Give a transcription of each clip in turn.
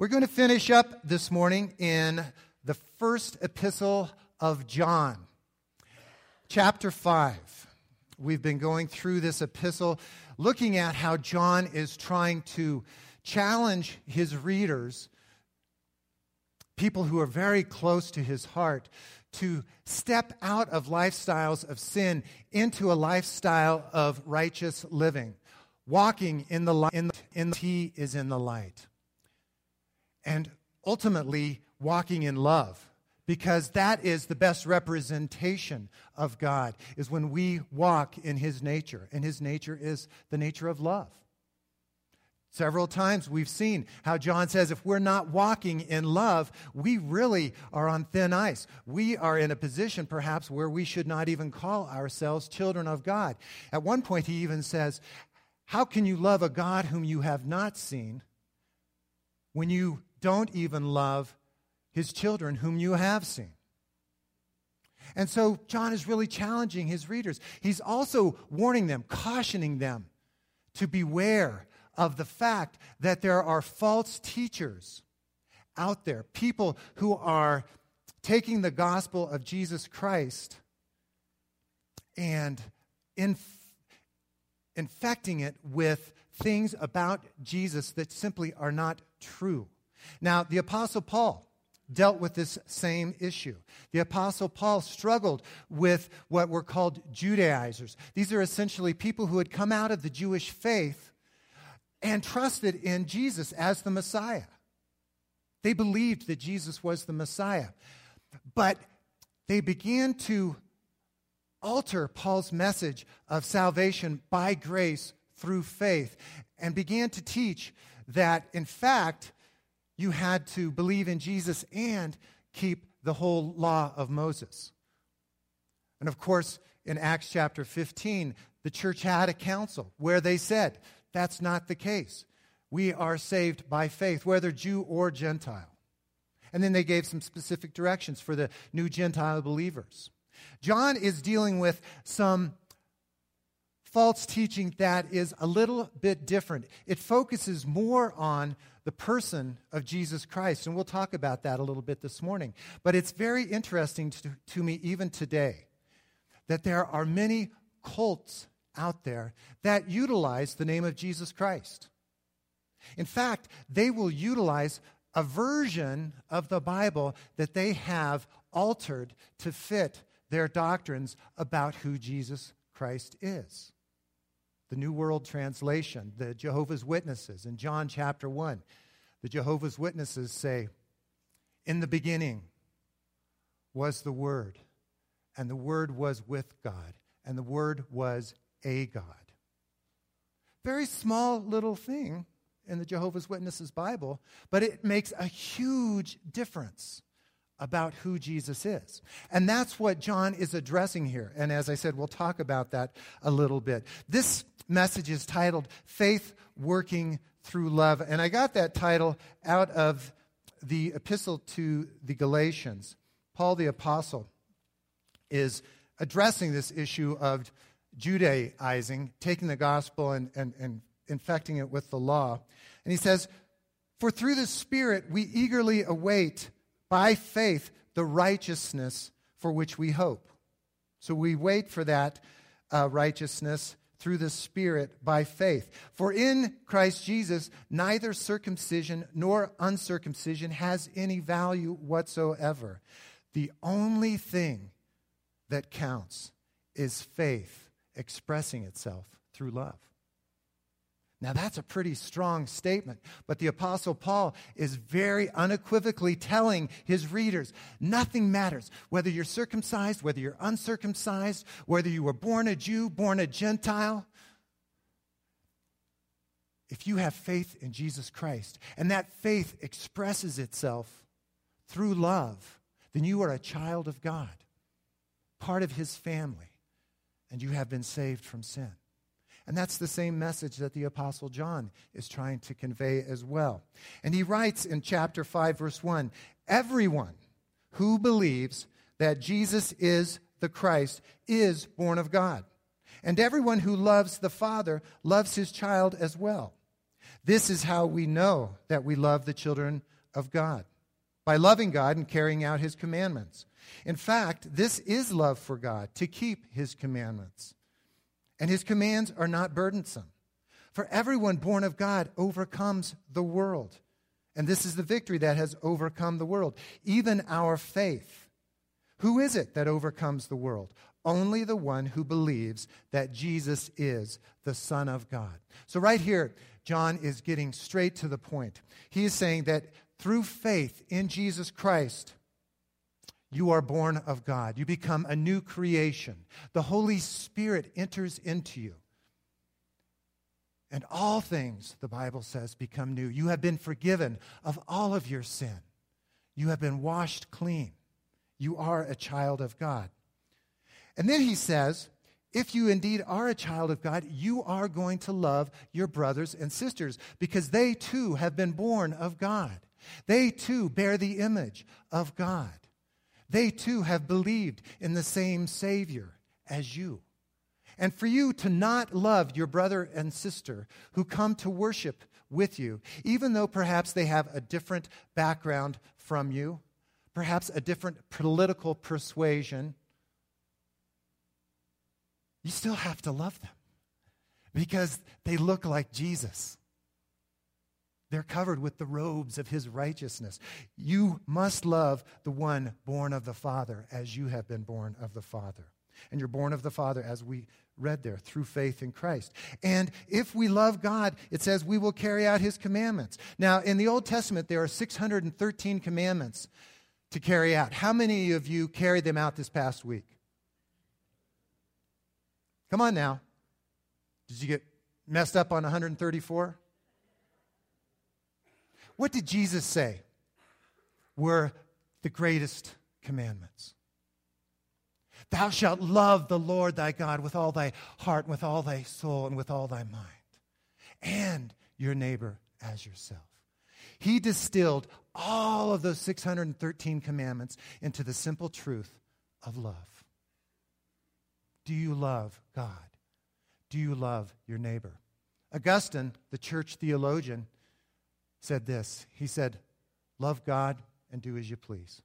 We're going to finish up this morning in the first epistle of John, chapter 5. We've been going through this epistle, looking at how John is trying to challenge his readers, people who are very close to his heart, to step out of lifestyles of sin into a lifestyle of righteous living, walking in the light. In the, in the, he is in the light. And ultimately, walking in love because that is the best representation of God is when we walk in his nature and his nature is the nature of love. Several times we've seen how John says if we're not walking in love, we really are on thin ice. We are in a position perhaps where we should not even call ourselves children of God. At one point, he even says, How can you love a God whom you have not seen when you don't even love his children whom you have seen. And so John is really challenging his readers. He's also warning them, cautioning them to beware of the fact that there are false teachers out there, people who are taking the gospel of Jesus Christ and inf- infecting it with things about Jesus that simply are not true. Now, the Apostle Paul dealt with this same issue. The Apostle Paul struggled with what were called Judaizers. These are essentially people who had come out of the Jewish faith and trusted in Jesus as the Messiah. They believed that Jesus was the Messiah. But they began to alter Paul's message of salvation by grace through faith and began to teach that, in fact, you had to believe in Jesus and keep the whole law of Moses. And of course, in Acts chapter 15, the church had a council where they said, that's not the case. We are saved by faith, whether Jew or Gentile. And then they gave some specific directions for the new Gentile believers. John is dealing with some false teaching that is a little bit different. It focuses more on the person of Jesus Christ. And we'll talk about that a little bit this morning. But it's very interesting to, to me, even today, that there are many cults out there that utilize the name of Jesus Christ. In fact, they will utilize a version of the Bible that they have altered to fit their doctrines about who Jesus Christ is the New World Translation, the Jehovah's Witnesses in John chapter 1. The Jehovah's Witnesses say, In the beginning was the Word, and the Word was with God, and the Word was a God. Very small little thing in the Jehovah's Witnesses Bible, but it makes a huge difference about who Jesus is. And that's what John is addressing here. And as I said, we'll talk about that a little bit. This message is titled Faith Working Through Love. And I got that title out of the epistle to the Galatians. Paul the Apostle is addressing this issue of Judaizing, taking the gospel and, and, and infecting it with the law. And he says, For through the Spirit we eagerly await by faith the righteousness for which we hope. So we wait for that uh, righteousness through the Spirit by faith. For in Christ Jesus, neither circumcision nor uncircumcision has any value whatsoever. The only thing that counts is faith expressing itself through love. Now, that's a pretty strong statement, but the Apostle Paul is very unequivocally telling his readers nothing matters. Whether you're circumcised, whether you're uncircumcised, whether you were born a Jew, born a Gentile, if you have faith in Jesus Christ and that faith expresses itself through love, then you are a child of God, part of his family, and you have been saved from sin. And that's the same message that the Apostle John is trying to convey as well. And he writes in chapter 5, verse 1 Everyone who believes that Jesus is the Christ is born of God. And everyone who loves the Father loves his child as well. This is how we know that we love the children of God by loving God and carrying out his commandments. In fact, this is love for God, to keep his commandments. And his commands are not burdensome. For everyone born of God overcomes the world. And this is the victory that has overcome the world, even our faith. Who is it that overcomes the world? Only the one who believes that Jesus is the Son of God. So, right here, John is getting straight to the point. He is saying that through faith in Jesus Christ, you are born of God. You become a new creation. The Holy Spirit enters into you. And all things, the Bible says, become new. You have been forgiven of all of your sin. You have been washed clean. You are a child of God. And then he says, if you indeed are a child of God, you are going to love your brothers and sisters because they too have been born of God. They too bear the image of God. They too have believed in the same Savior as you. And for you to not love your brother and sister who come to worship with you, even though perhaps they have a different background from you, perhaps a different political persuasion, you still have to love them because they look like Jesus. They're covered with the robes of his righteousness. You must love the one born of the Father as you have been born of the Father. And you're born of the Father as we read there through faith in Christ. And if we love God, it says we will carry out his commandments. Now, in the Old Testament, there are 613 commandments to carry out. How many of you carried them out this past week? Come on now. Did you get messed up on 134? What did Jesus say were the greatest commandments? Thou shalt love the Lord thy God with all thy heart, with all thy soul, and with all thy mind, and your neighbor as yourself. He distilled all of those 613 commandments into the simple truth of love. Do you love God? Do you love your neighbor? Augustine, the church theologian, said this. He said, Love God and do as you please.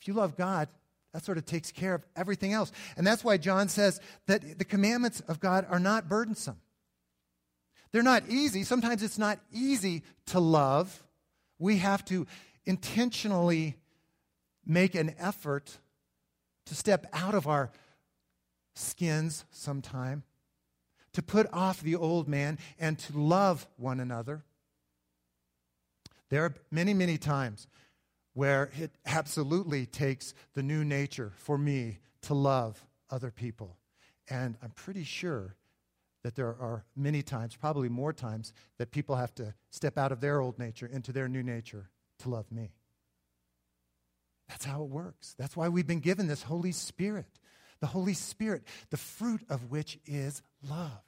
If you love God, that sort of takes care of everything else. And that's why John says that the commandments of God are not burdensome. They're not easy. Sometimes it's not easy to love. We have to intentionally make an effort to step out of our skins sometime, to put off the old man and to love one another. There are many, many times where it absolutely takes the new nature for me to love other people. And I'm pretty sure that there are many times, probably more times, that people have to step out of their old nature into their new nature to love me. That's how it works. That's why we've been given this Holy Spirit. The Holy Spirit, the fruit of which is love.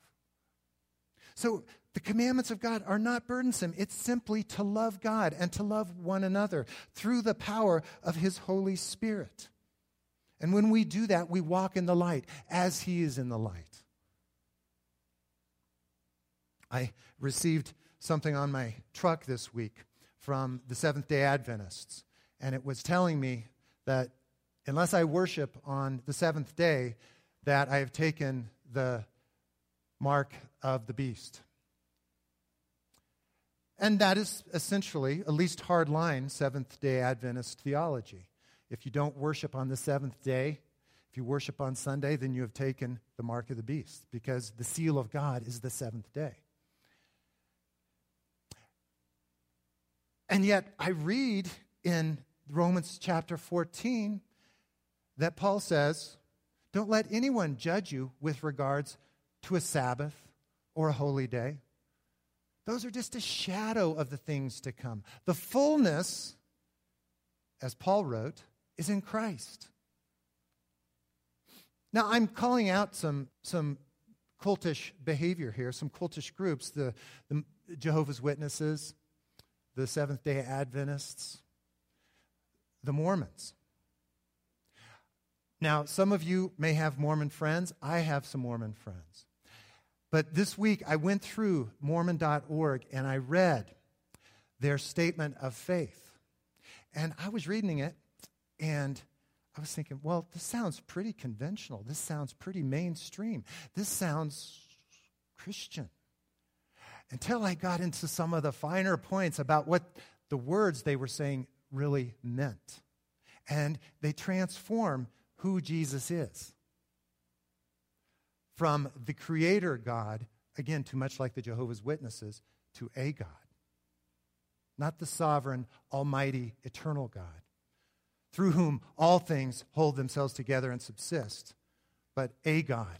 So the commandments of God are not burdensome. It's simply to love God and to love one another through the power of His Holy Spirit. And when we do that, we walk in the light as He is in the light. I received something on my truck this week from the Seventh day Adventists, and it was telling me that unless I worship on the seventh day, that I have taken the mark of the beast. And that is essentially, at least hardline, Seventh day Adventist theology. If you don't worship on the seventh day, if you worship on Sunday, then you have taken the mark of the beast because the seal of God is the seventh day. And yet, I read in Romans chapter 14 that Paul says, Don't let anyone judge you with regards to a Sabbath or a holy day. Those are just a shadow of the things to come. The fullness, as Paul wrote, is in Christ. Now, I'm calling out some, some cultish behavior here, some cultish groups, the, the Jehovah's Witnesses, the Seventh day Adventists, the Mormons. Now, some of you may have Mormon friends. I have some Mormon friends. But this week I went through Mormon.org and I read their statement of faith. And I was reading it and I was thinking, well, this sounds pretty conventional. This sounds pretty mainstream. This sounds Christian. Until I got into some of the finer points about what the words they were saying really meant. And they transform who Jesus is from the creator God, again, too much like the Jehovah's Witnesses, to a God. Not the sovereign, almighty, eternal God through whom all things hold themselves together and subsist, but a God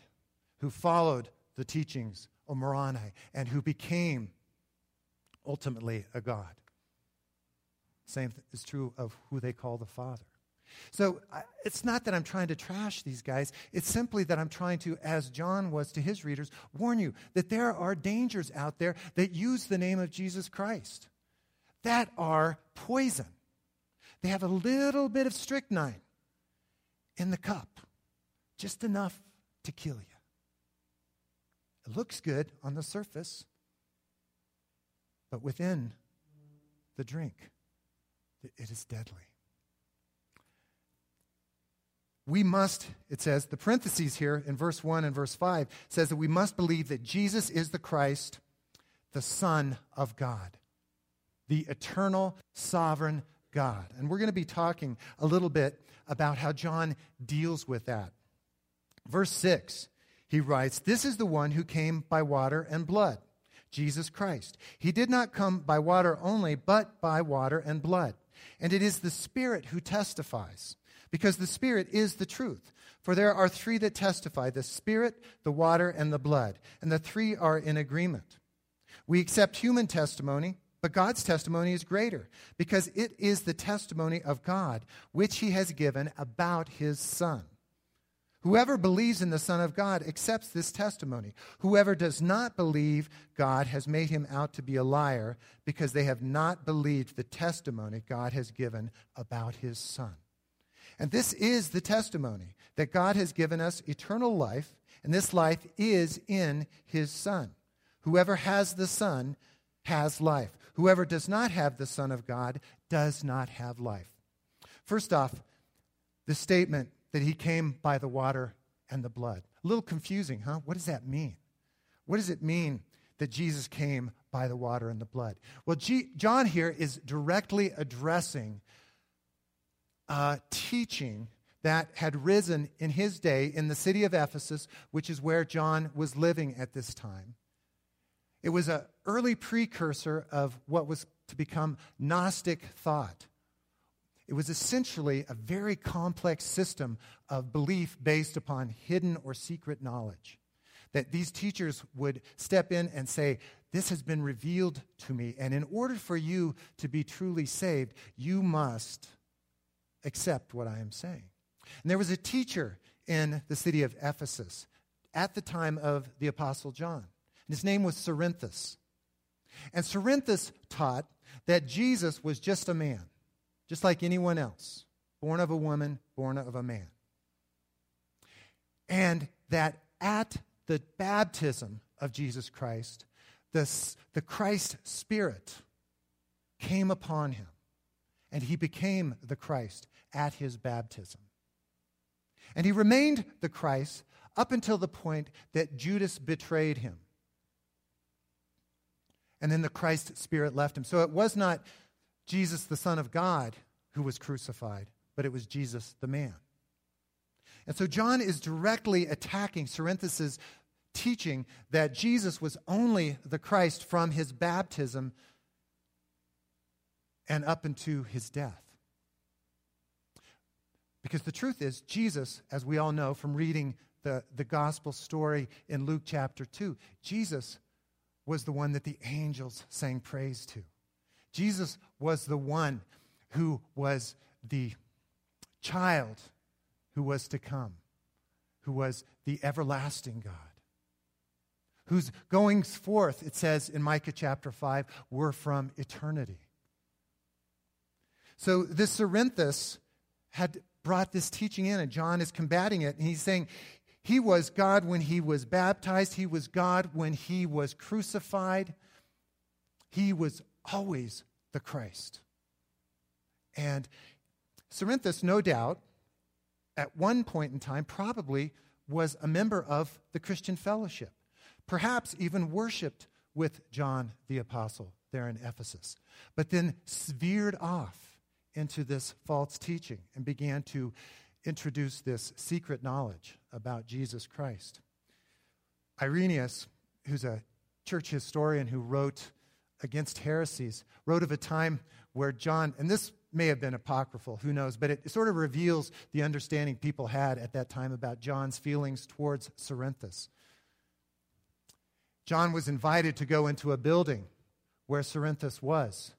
who followed the teachings of Moroni and who became ultimately a God. Same is true of who they call the Father. So it's not that I'm trying to trash these guys. It's simply that I'm trying to, as John was to his readers, warn you that there are dangers out there that use the name of Jesus Christ that are poison. They have a little bit of strychnine in the cup, just enough to kill you. It looks good on the surface, but within the drink, it is deadly. We must, it says, the parentheses here in verse 1 and verse 5 says that we must believe that Jesus is the Christ, the Son of God, the eternal, sovereign God. And we're going to be talking a little bit about how John deals with that. Verse 6, he writes, This is the one who came by water and blood, Jesus Christ. He did not come by water only, but by water and blood. And it is the Spirit who testifies, because the Spirit is the truth. For there are three that testify the Spirit, the water, and the blood, and the three are in agreement. We accept human testimony but God's testimony is greater because it is the testimony of God, which he has given about his Son. Whoever believes in the Son of God accepts this testimony. Whoever does not believe God has made him out to be a liar because they have not believed the testimony God has given about his Son. And this is the testimony that God has given us eternal life, and this life is in his Son. Whoever has the Son has life. Whoever does not have the Son of God does not have life. First off, the statement that he came by the water and the blood. A little confusing, huh? What does that mean? What does it mean that Jesus came by the water and the blood? Well, G- John here is directly addressing uh, teaching that had risen in his day in the city of Ephesus, which is where John was living at this time. It was an early precursor of what was to become Gnostic thought. It was essentially a very complex system of belief based upon hidden or secret knowledge. That these teachers would step in and say, This has been revealed to me, and in order for you to be truly saved, you must accept what I am saying. And there was a teacher in the city of Ephesus at the time of the Apostle John. And His name was Cerinthus. And Cerinthus taught that Jesus was just a man, just like anyone else, born of a woman, born of a man. And that at the baptism of Jesus Christ, the, the Christ Spirit came upon him, and he became the Christ at his baptism. And he remained the Christ up until the point that Judas betrayed him and then the Christ Spirit left him. So it was not Jesus, the Son of God, who was crucified, but it was Jesus, the man. And so John is directly attacking Cerinthus' teaching that Jesus was only the Christ from his baptism and up into his death. Because the truth is, Jesus, as we all know from reading the, the gospel story in Luke chapter 2, Jesus was the one that the angels sang praise to. Jesus was the one who was the child who was to come, who was the everlasting God, whose goings forth, it says in Micah chapter 5, were from eternity. So this Cerinthus had brought this teaching in, and John is combating it, and he's saying He was God when he was baptized, he was God when he was crucified. He was always the Christ. And Cerinthus, no doubt, at one point in time, probably was a member of the Christian fellowship, perhaps even worshiped with John the Apostle there in Ephesus, but then veered off into this false teaching and began to introduce this secret knowledge about Jesus Christ. Irenaeus, who's a church historian who wrote against heresies, wrote of a time where John, and this may have been apocryphal, who knows, but it sort of reveals the understanding people had at that time about John's feelings towards Cerinthus. John was invited to go into a building where Cerinthus was.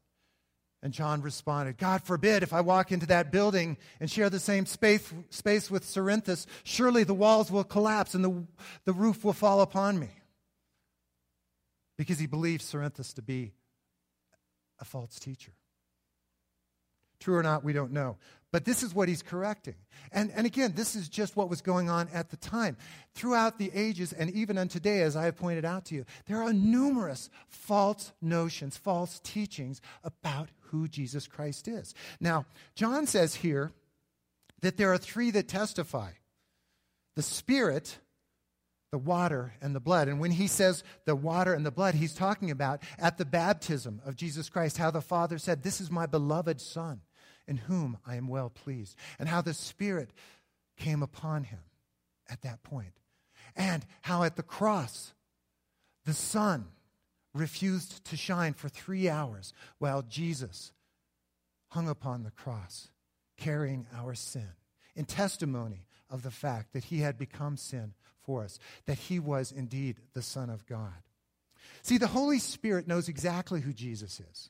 And John responded, God forbid if I walk into that building and share the same space, space with Cerinthus, surely the walls will collapse and the, the roof will fall upon me. Because he believed Cerinthus to be a false teacher. True or not, we don't know. But this is what he's correcting. And, and again, this is just what was going on at the time. Throughout the ages, and even on today, as I have pointed out to you, there are numerous false notions, false teachings about who Jesus Christ is. Now, John says here that there are three that testify the Spirit, the water, and the blood. And when he says the water and the blood, he's talking about at the baptism of Jesus Christ, how the Father said, This is my beloved Son in whom I am well pleased, and how the Spirit came upon him at that point, and how at the cross the sun refused to shine for three hours while Jesus hung upon the cross, carrying our sin, in testimony of the fact that he had become sin for us, that he was indeed the Son of God. See, the Holy Spirit knows exactly who Jesus is.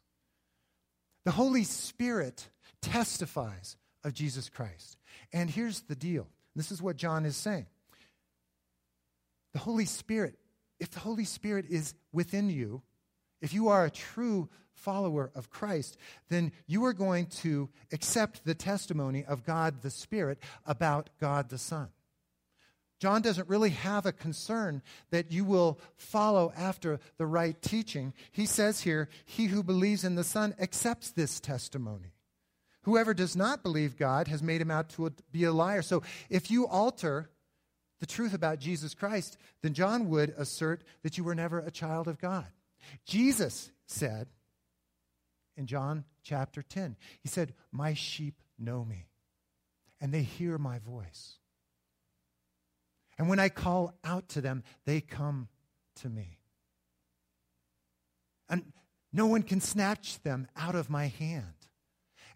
The Holy Spirit testifies of Jesus Christ. And here's the deal this is what John is saying. The Holy Spirit, if the Holy Spirit is within you, if you are a true follower of Christ, then you are going to accept the testimony of God the Spirit about God the Son. John doesn't really have a concern that you will follow after the right teaching. He says here, He who believes in the Son accepts this testimony. Whoever does not believe God has made him out to be a liar. So if you alter the truth about Jesus Christ, then John would assert that you were never a child of God. Jesus said in John chapter 10, He said, My sheep know me, and they hear my voice. And when I call out to them, they come to me. And no one can snatch them out of my hand.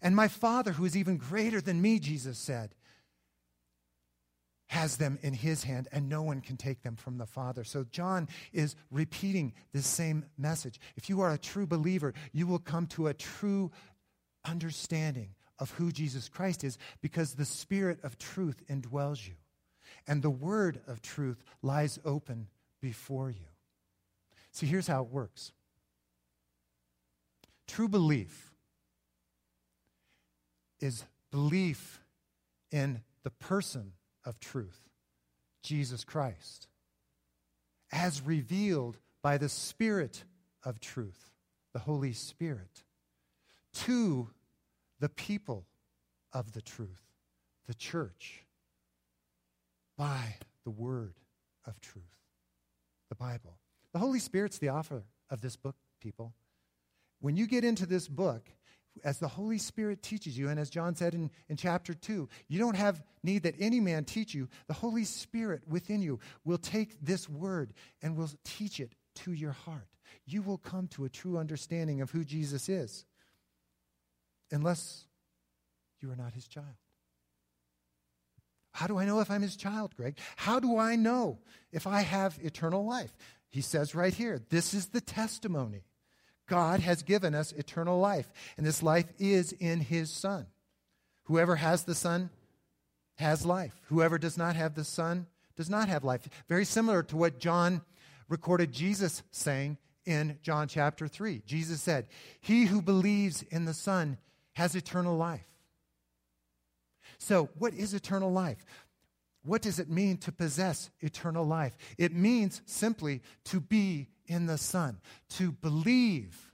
And my Father, who is even greater than me, Jesus said, has them in his hand, and no one can take them from the Father. So John is repeating this same message. If you are a true believer, you will come to a true understanding of who Jesus Christ is because the Spirit of truth indwells you and the word of truth lies open before you. See, here's how it works true belief is belief in the person of truth, Jesus Christ, as revealed by the Spirit of truth, the Holy Spirit, to the people of the truth, the church by the word of truth, the Bible. The Holy Spirit's the author of this book, people. When you get into this book, as the Holy Spirit teaches you, and as John said in, in chapter 2, you don't have need that any man teach you. The Holy Spirit within you will take this word and will teach it to your heart. You will come to a true understanding of who Jesus is, unless you are not his child. How do I know if I'm his child, Greg? How do I know if I have eternal life? He says right here, this is the testimony. God has given us eternal life, and this life is in his Son. Whoever has the Son has life. Whoever does not have the Son does not have life. Very similar to what John recorded Jesus saying in John chapter 3. Jesus said, He who believes in the Son has eternal life. So, what is eternal life? what does it mean to possess eternal life? It means simply to be in the Son, to believe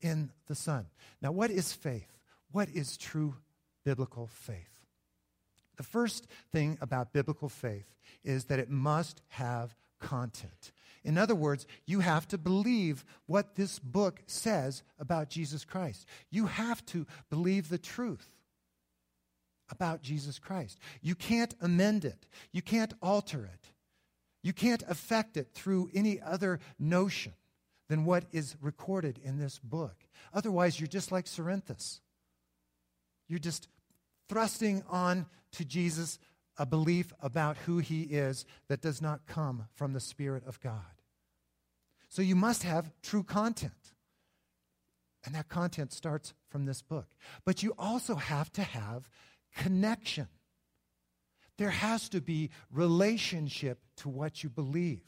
in the Son. Now, what is faith? What is true biblical faith? The first thing about biblical faith is that it must have content. In other words, you have to believe what this book says about Jesus Christ. You have to believe the truth about Jesus Christ. You can't amend it, you can't alter it, you can't affect it through any other notion than what is recorded in this book. Otherwise, you're just like Cerinthus. You're just thrusting on to Jesus a belief about who he is that does not come from the Spirit of God. So you must have true content. And that content starts from this book. But you also have to have connection. There has to be relationship to what you believe.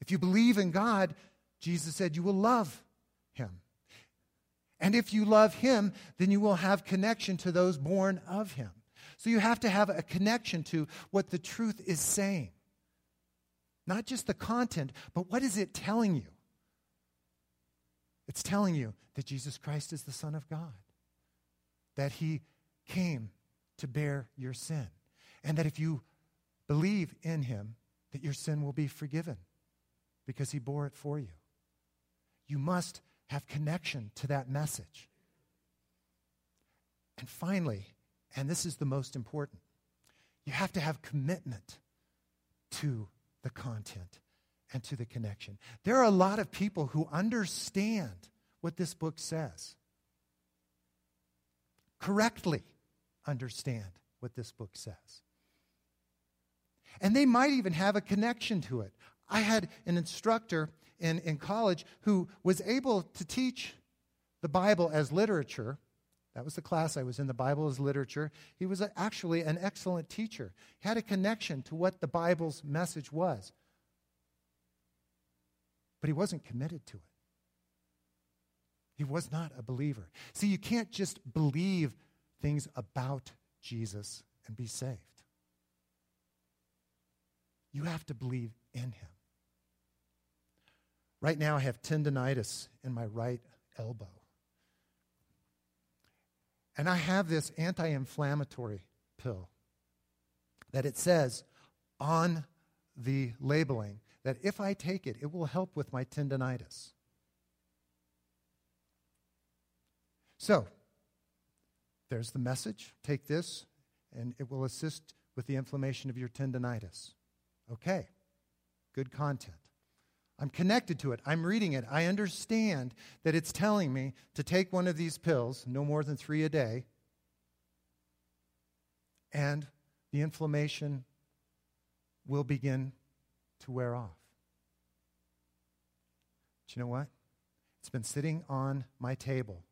If you believe in God, Jesus said you will love him. And if you love him, then you will have connection to those born of him. So you have to have a connection to what the truth is saying. Not just the content, but what is it telling you? It's telling you that Jesus Christ is the Son of God, that he came to bear your sin, and that if you believe in him, that your sin will be forgiven because he bore it for you. You must have connection to that message. And finally, and this is the most important, you have to have commitment to the content and to the connection. There are a lot of people who understand what this book says, correctly understand what this book says. And they might even have a connection to it. I had an instructor in, in college who was able to teach the Bible as literature. That was the class I was in, the Bible as literature. He was a, actually an excellent teacher. He had a connection to what the Bible's message was. But he wasn't committed to it. He was not a believer. See, you can't just believe things about Jesus and be saved. You have to believe in him. Right now, I have tendonitis in my right elbow. And I have this anti inflammatory pill that it says on the labeling that if I take it, it will help with my tendonitis. So, there's the message. Take this, and it will assist with the inflammation of your tendonitis. Okay, good content. I'm connected to it. I'm reading it. I understand that it's telling me to take one of these pills, no more than three a day, and the inflammation will begin to wear off. But you know what? It's been sitting on my table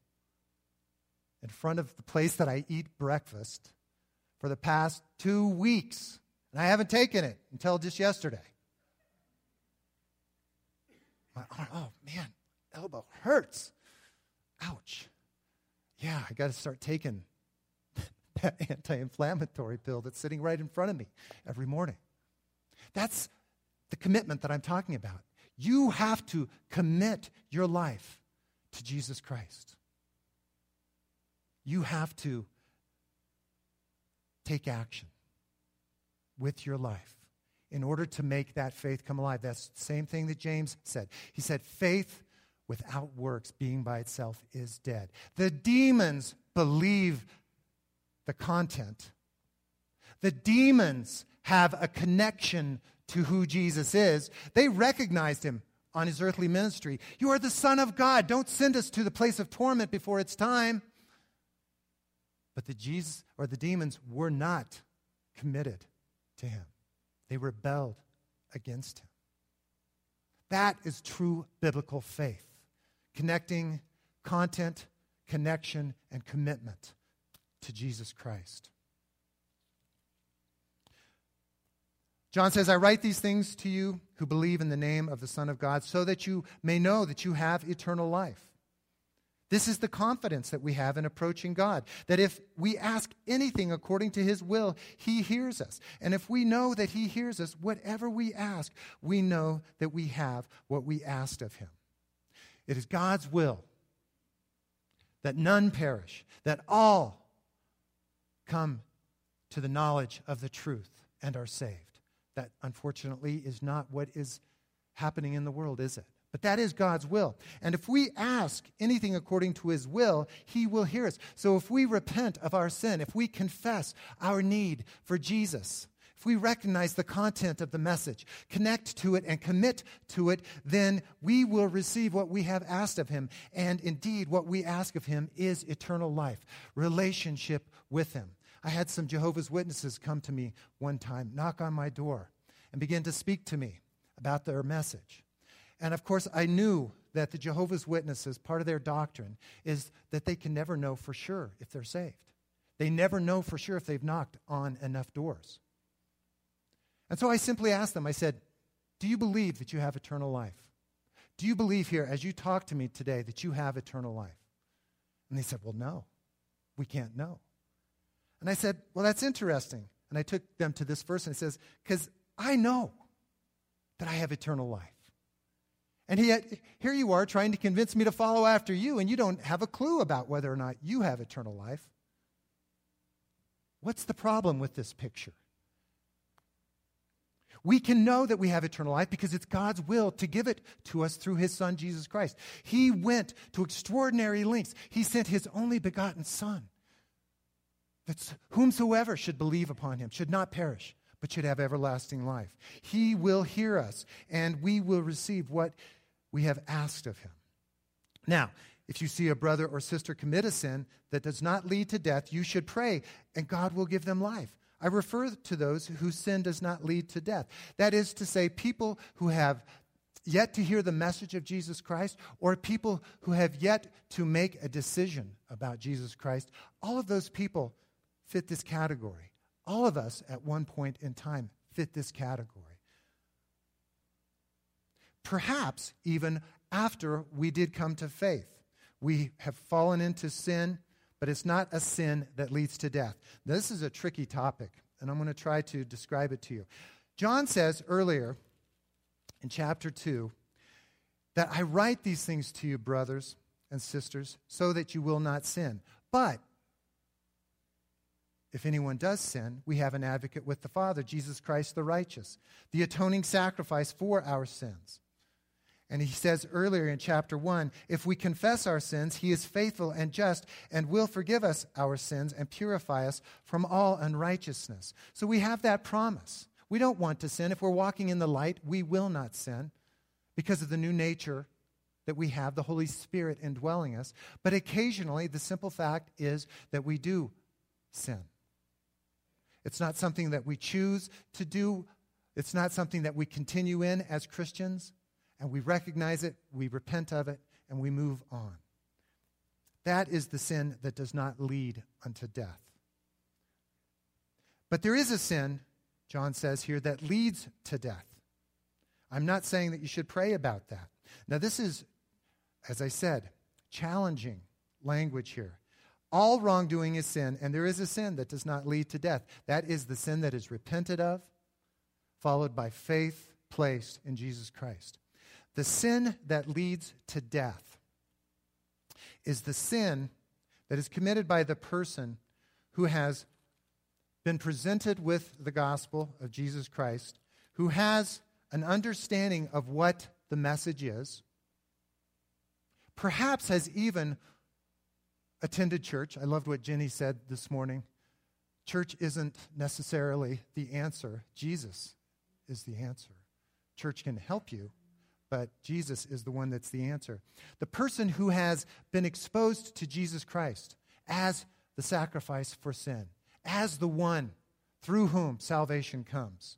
in front of the place that I eat breakfast for the past two weeks, and I haven't taken it until just yesterday. My arm, oh man, elbow hurts. Ouch. Yeah, I got to start taking that anti inflammatory pill that's sitting right in front of me every morning. That's the commitment that I'm talking about. You have to commit your life to Jesus Christ. You have to take action with your life in order to make that faith come alive. That's the same thing that James said. He said, faith without works, being by itself, is dead. The demons believe the content. The demons have a connection to who Jesus is. They recognized him on his earthly ministry. You are the Son of God. Don't send us to the place of torment before it's time. But the Jesus or the demons were not committed to him. They rebelled against him. That is true biblical faith. Connecting content, connection, and commitment to Jesus Christ. John says, I write these things to you who believe in the name of the Son of God so that you may know that you have eternal life. This is the confidence that we have in approaching God. That if we ask anything according to His will, He hears us. And if we know that He hears us, whatever we ask, we know that we have what we asked of Him. It is God's will that none perish, that all come to the knowledge of the truth and are saved. That, unfortunately, is not what is happening in the world, is it? But that is God's will. And if we ask anything according to his will, he will hear us. So if we repent of our sin, if we confess our need for Jesus, if we recognize the content of the message, connect to it, and commit to it, then we will receive what we have asked of him. And indeed, what we ask of him is eternal life, relationship with him. I had some Jehovah's Witnesses come to me one time, knock on my door, and begin to speak to me about their message. And of course, I knew that the Jehovah's Witnesses, part of their doctrine, is that they can never know for sure if they're saved. They never know for sure if they've knocked on enough doors. And so I simply asked them, I said, Do you believe that you have eternal life? Do you believe here, as you talk to me today, that you have eternal life? And they said, Well, no, we can't know. And I said, Well, that's interesting. And I took them to this verse and it says, Because I know that I have eternal life. And yet, here you are trying to convince me to follow after you, and you don't have a clue about whether or not you have eternal life. What's the problem with this picture? We can know that we have eternal life because it's God's will to give it to us through His Son, Jesus Christ. He went to extraordinary lengths. He sent His only begotten Son, that whomsoever should believe upon Him should not perish, but should have everlasting life. He will hear us, and we will receive what we have asked of him. Now, if you see a brother or sister commit a sin that does not lead to death, you should pray, and God will give them life. I refer to those whose sin does not lead to death. That is to say, people who have yet to hear the message of Jesus Christ, or people who have yet to make a decision about Jesus Christ. All of those people fit this category. All of us at one point in time fit this category perhaps even after we did come to faith. We have fallen into sin, but it's not a sin that leads to death. This is a tricky topic, and I'm going to try to describe it to you. John says earlier in chapter 2 that I write these things to you, brothers and sisters, so that you will not sin. But if anyone does sin, we have an advocate with the Father, Jesus Christ the righteous, the atoning sacrifice for our sins. And he says earlier in chapter 1 if we confess our sins, he is faithful and just and will forgive us our sins and purify us from all unrighteousness. So we have that promise. We don't want to sin. If we're walking in the light, we will not sin because of the new nature that we have, the Holy Spirit indwelling us. But occasionally, the simple fact is that we do sin. It's not something that we choose to do, it's not something that we continue in as Christians and we recognize it, we repent of it, and we move on. That is the sin that does not lead unto death. But there is a sin, John says here, that leads to death. I'm not saying that you should pray about that. Now, this is, as I said, challenging language here. All wrongdoing is sin, and there is a sin that does not lead to death. That is the sin that is repented of, followed by faith placed in Jesus Christ. The sin that leads to death is the sin that is committed by the person who has been presented with the gospel of Jesus Christ, who has an understanding of what the message is, perhaps has even attended church. I loved what Jenny said this morning. Church isn't necessarily the answer, Jesus is the answer. Church can help you, but Jesus is the one that's the answer. The person who has been exposed to Jesus Christ as the sacrifice for sin, as the one through whom salvation comes.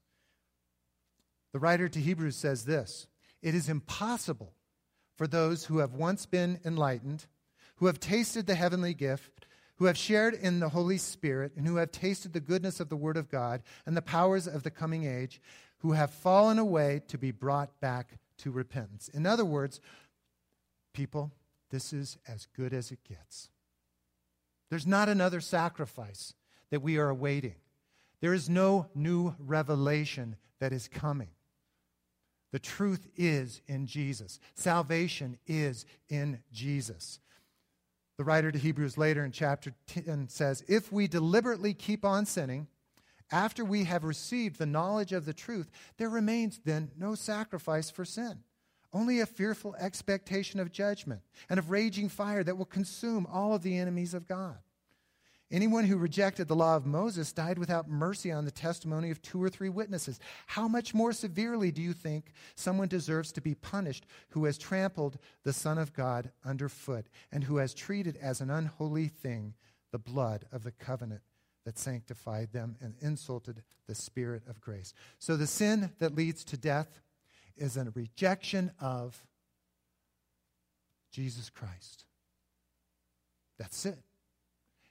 The writer to Hebrews says this It is impossible for those who have once been enlightened, who have tasted the heavenly gift, who have shared in the Holy Spirit, and who have tasted the goodness of the Word of God and the powers of the coming age, who have fallen away to be brought back to repentance. In other words, people, this is as good as it gets. There's not another sacrifice that we are awaiting. There is no new revelation that is coming. The truth is in Jesus. Salvation is in Jesus. The writer to Hebrews later in chapter 10 says, If we deliberately keep on sinning, after we have received the knowledge of the truth, there remains then no sacrifice for sin, only a fearful expectation of judgment and of raging fire that will consume all of the enemies of God. Anyone who rejected the law of Moses died without mercy on the testimony of two or three witnesses. How much more severely do you think someone deserves to be punished who has trampled the Son of God underfoot and who has treated as an unholy thing the blood of the covenant that sanctified them and insulted the Spirit of grace? So the sin that leads to death is a rejection of Jesus Christ. That's it.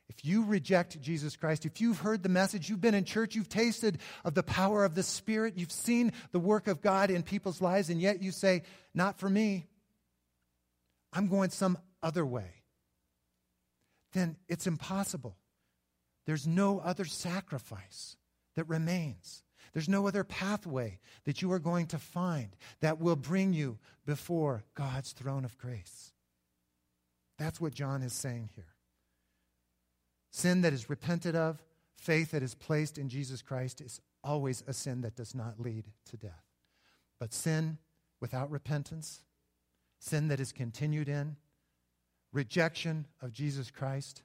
If you reject Jesus Christ, if you've heard the message, you've been in church, you've tasted of the power of the Spirit, you've seen the work of God in people's lives, and yet you say, Not for me, I'm going some other way, then it's impossible. There's no other sacrifice that remains. There's no other pathway that you are going to find that will bring you before God's throne of grace. That's what John is saying here. Sin that is repented of, faith that is placed in Jesus Christ is always a sin that does not lead to death. But sin without repentance, sin that is continued in, rejection of Jesus Christ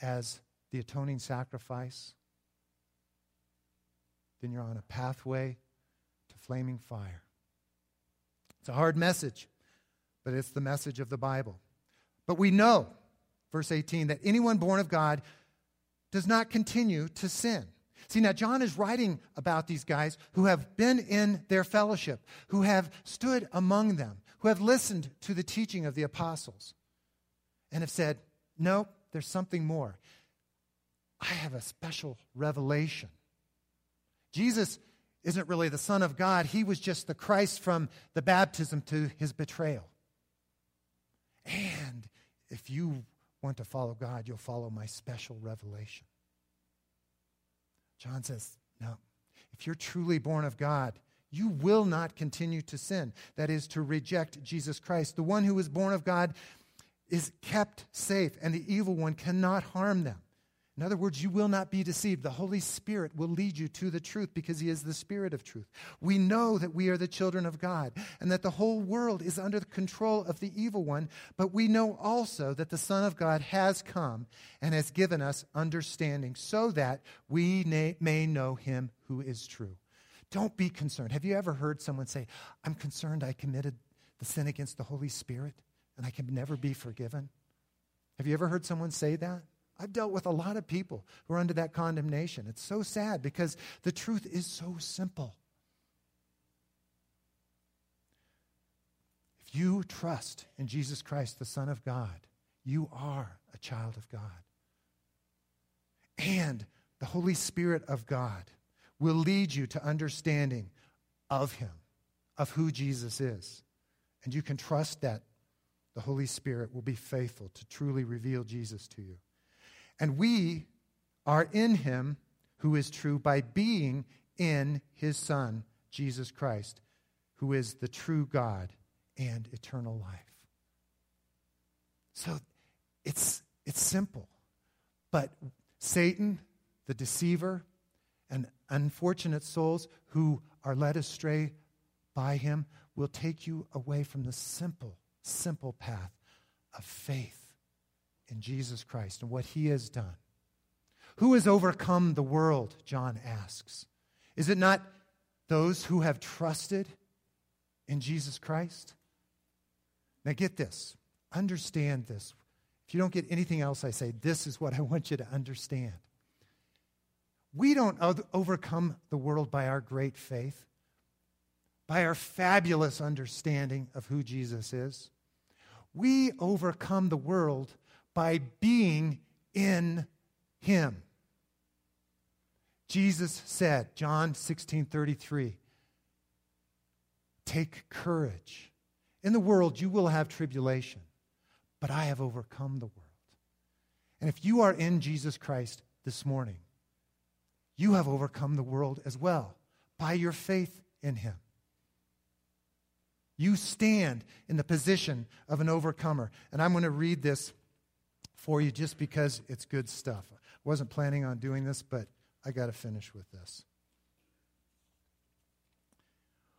as the atoning sacrifice, then you're on a pathway to flaming fire. It's a hard message, but it's the message of the Bible. But we know verse 18, that anyone born of God does not continue to sin. See, now John is writing about these guys who have been in their fellowship, who have stood among them, who have listened to the teaching of the apostles, and have said, No, there's something more. I have a special revelation. Jesus isn't really the Son of God, he was just the Christ from the baptism to his betrayal. And if you want to follow God, you'll follow my special revelation. John says, No. If you're truly born of God, you will not continue to sin. That is, to reject Jesus Christ. The one who is born of God is kept safe, and the evil one cannot harm them. In other words, you will not be deceived. The Holy Spirit will lead you to the truth because He is the Spirit of truth. We know that we are the children of God and that the whole world is under the control of the evil one, but we know also that the Son of God has come and has given us understanding so that we may know Him who is true. Don't be concerned. Have you ever heard someone say, I'm concerned I committed the sin against the Holy Spirit and I can never be forgiven? Have you ever heard someone say that? I've dealt with a lot of people who are under that condemnation. It's so sad because the truth is so simple. If you trust in Jesus Christ, the Son of God, you are a child of God. And the Holy Spirit of God will lead you to understanding of Him, of who Jesus is. And you can trust that the Holy Spirit will be faithful to truly reveal Jesus to you. And we are in him who is true by being in his Son, Jesus Christ, who is the true God and eternal life. So it's, it's simple. But Satan, the deceiver, and unfortunate souls who are led astray by him will take you away from the simple, simple path of faith in Jesus Christ and what he has done. Who has overcome the world? John asks. Is it not those who have trusted in Jesus Christ? Now, get this. Understand this. If you don't get anything else I say, this is what I want you to understand. We don't overcome the world by our great faith, by our fabulous understanding of who Jesus is. We overcome the world by being in him. Jesus said, John 16 33, take courage. In the world, you will have tribulation, but I have overcome the world. And if you are in Jesus Christ this morning, you have overcome the world as well by your faith in him. You stand in the position of an overcomer. And I'm going to read this for you just because it's good stuff. I wasn't planning on doing this, but I got to finish with this.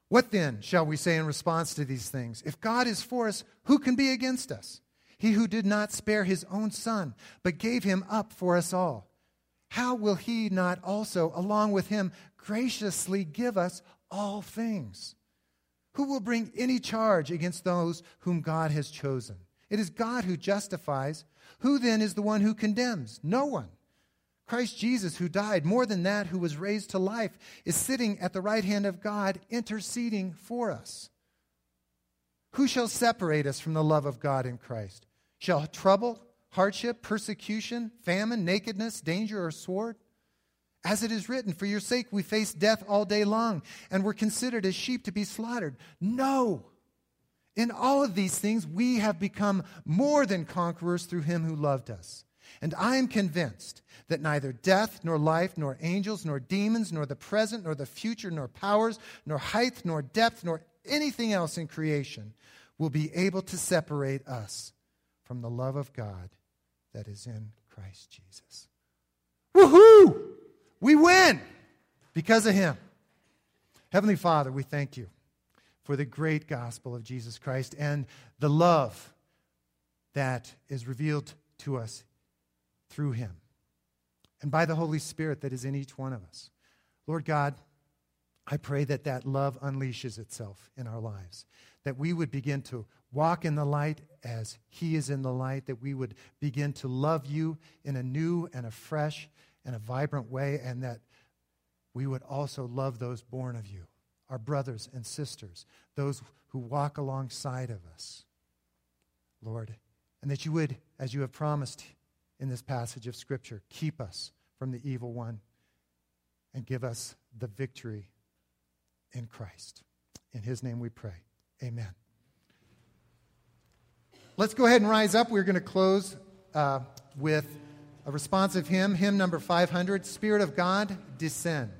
What then shall we say in response to these things? If God is for us, who can be against us? He who did not spare his own son, but gave him up for us all, how will he not also, along with him, graciously give us all things? Who will bring any charge against those whom God has chosen? It is God who justifies. Who then is the one who condemns? No one. Christ Jesus, who died, more than that, who was raised to life, is sitting at the right hand of God, interceding for us. Who shall separate us from the love of God in Christ? Shall trouble, hardship, persecution, famine, nakedness, danger, or sword? As it is written, For your sake we face death all day long, and were considered as sheep to be slaughtered. No! In all of these things, we have become more than conquerors through him who loved us. And I am convinced that neither death, nor life, nor angels, nor demons, nor the present, nor the future, nor powers, nor height, nor depth, nor anything else in creation will be able to separate us from the love of God that is in Christ Jesus. Woohoo! We win because of Him. Heavenly Father, we thank you for the great gospel of Jesus Christ and the love that is revealed to us through him and by the Holy Spirit that is in each one of us. Lord God, I pray that that love unleashes itself in our lives, that we would begin to walk in the light as He is in the light, that we would begin to love you in a new and a fresh and a vibrant way, and that we would also love those born of you, our brothers and sisters, those who walk alongside of us, Lord, and that you would, as you have promised in this passage of Scripture. Keep us from the evil one and give us the victory in Christ. In his name we pray. Amen. Let's go ahead and rise up. We're going to close uh, with a responsive hymn, hymn number 500 Spirit of God, descend.